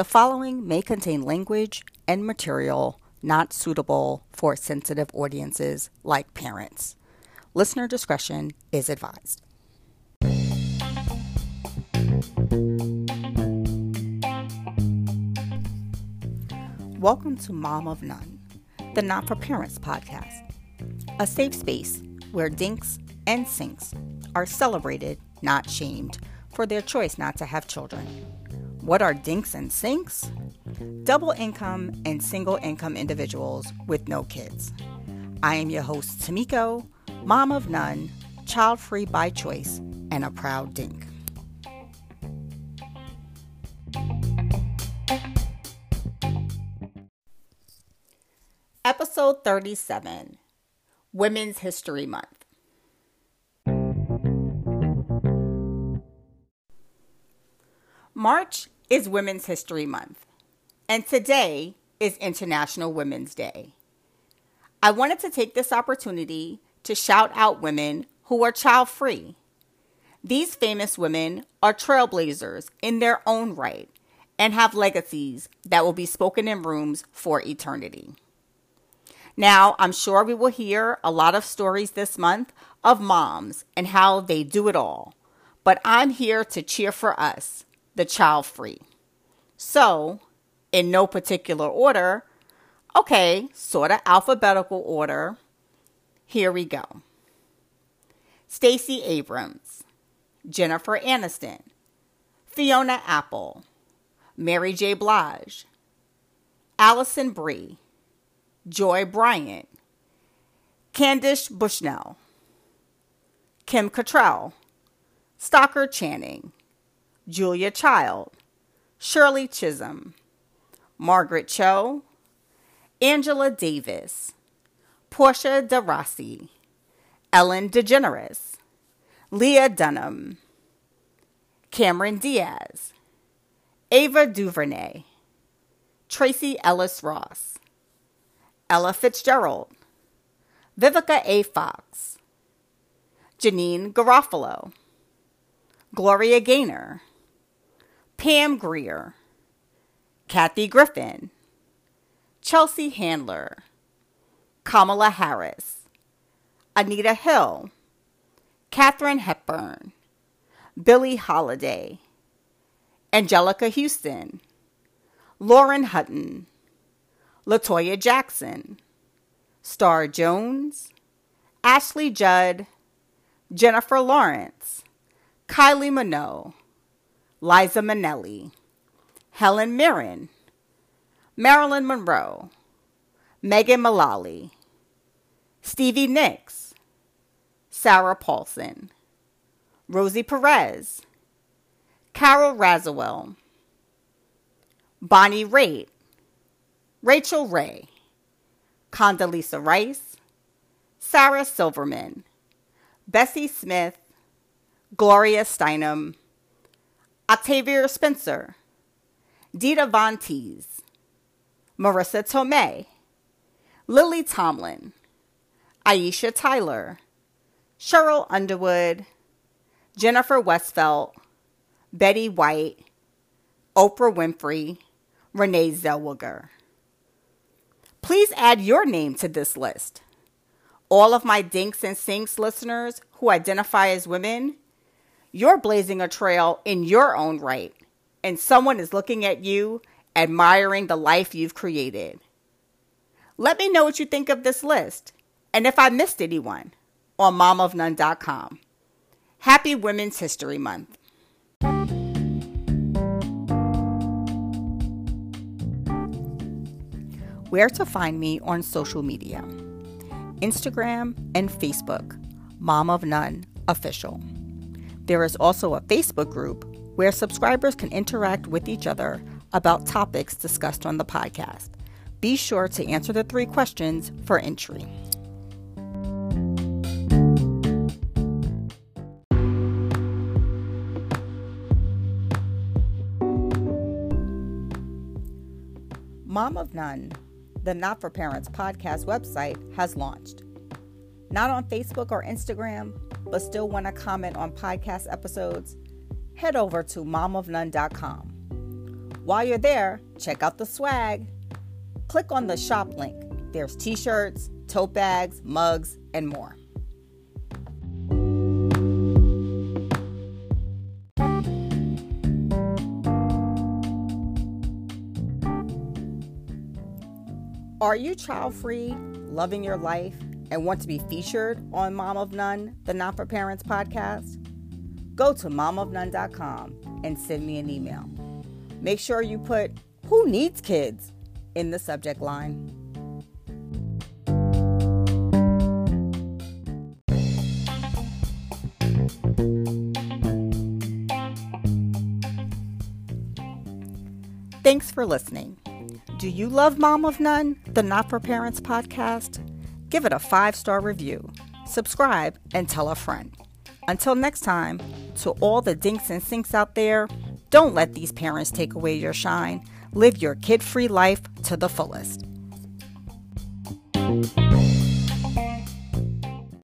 The following may contain language and material not suitable for sensitive audiences like parents. Listener discretion is advised. Welcome to Mom of None, the Not for Parents podcast, a safe space where dinks and sinks are celebrated, not shamed, for their choice not to have children. What are dinks and sinks? Double income and single income individuals with no kids. I am your host, Tamiko, mom of none, child free by choice, and a proud dink. Episode 37 Women's History Month. March is Women's History Month, and today is International Women's Day. I wanted to take this opportunity to shout out women who are child free. These famous women are trailblazers in their own right and have legacies that will be spoken in rooms for eternity. Now, I'm sure we will hear a lot of stories this month of moms and how they do it all, but I'm here to cheer for us the child free. So, in no particular order, okay, sort of alphabetical order, here we go. Stacey Abrams, Jennifer Aniston, Fiona Apple, Mary J. Blige, Alison Brie, Joy Bryant, Candace Bushnell, Kim Cattrall, Stockard Channing, Julia Child, Shirley Chisholm, Margaret Cho, Angela Davis, Portia de Rossi, Ellen DeGeneres, Lena Dunham, Cameron Diaz, Ava DuVernay, Tracee Ellis Ross, Ella Fitzgerald, Vivica A. Fox, Janeane Garofalo, Gloria Gaynor, Pam Grier, Kathy Griffin, Chelsea Handler, Kamala Harris, Anita Hill, Katharine Hepburn, Billie Holiday, Anjelica Huston, Lauren Hutton, Latoya Jackson, Star Jones, Ashley Judd, Jennifer Lawrence, Kylie Minogue, Liza Minnelli, Helen Mirren, Marilyn Monroe, Megan Mullally, Stevie Nicks, Sarah Paulson, Rosie Perez, Carole Radziwill, Bonnie Raitt, Rachael Ray, Condoleezza Rice, Sarah Silverman, Bessie Smith, Gloria Steinem, Octavia Spencer, Dita Von Teese, Marisa Tomei, Lily Tomlin, Aisha Tyler, Sheryl Underwood, Jennifer Westfeldt, Betty White, Oprah Winfrey, Renee Zellweger. Please add your name to this list. All of my Dinks and Sinks listeners who identify as women, you're blazing a trail in your own right, and someone is looking at you, admiring the life you've created. Let me know what you think of this list, and if I missed anyone, on momofnone.com. Happy Women's History Month. Where to find me on social media Instagram and Facebook, Mom of None Official. There is also a Facebook group where subscribers can interact with each other about topics discussed on the podcast. Be sure to answer the three questions for entry. Mom of None, the Not for Parents podcast website, has launched. Not on Facebook or Instagram, but still want to comment on podcast episodes? Head over to momofnone.com. While you're there, check out the swag. Click on the shop link. There's t shirts, tote bags, mugs, and more. Are you child free, loving your life, and want to be featured on Mom of None, the Not for Parents podcast? Go to momofnone.com and send me an email. Make sure you put Who Needs Kids in the subject line. Thanks for listening. Do you love Mom of None, the Not for Parents podcast? Give it a five star review, subscribe, and tell a friend. Until next time, to all the dinks and sinks out there, don't let these parents take away your shine. Live your kid free life to the fullest.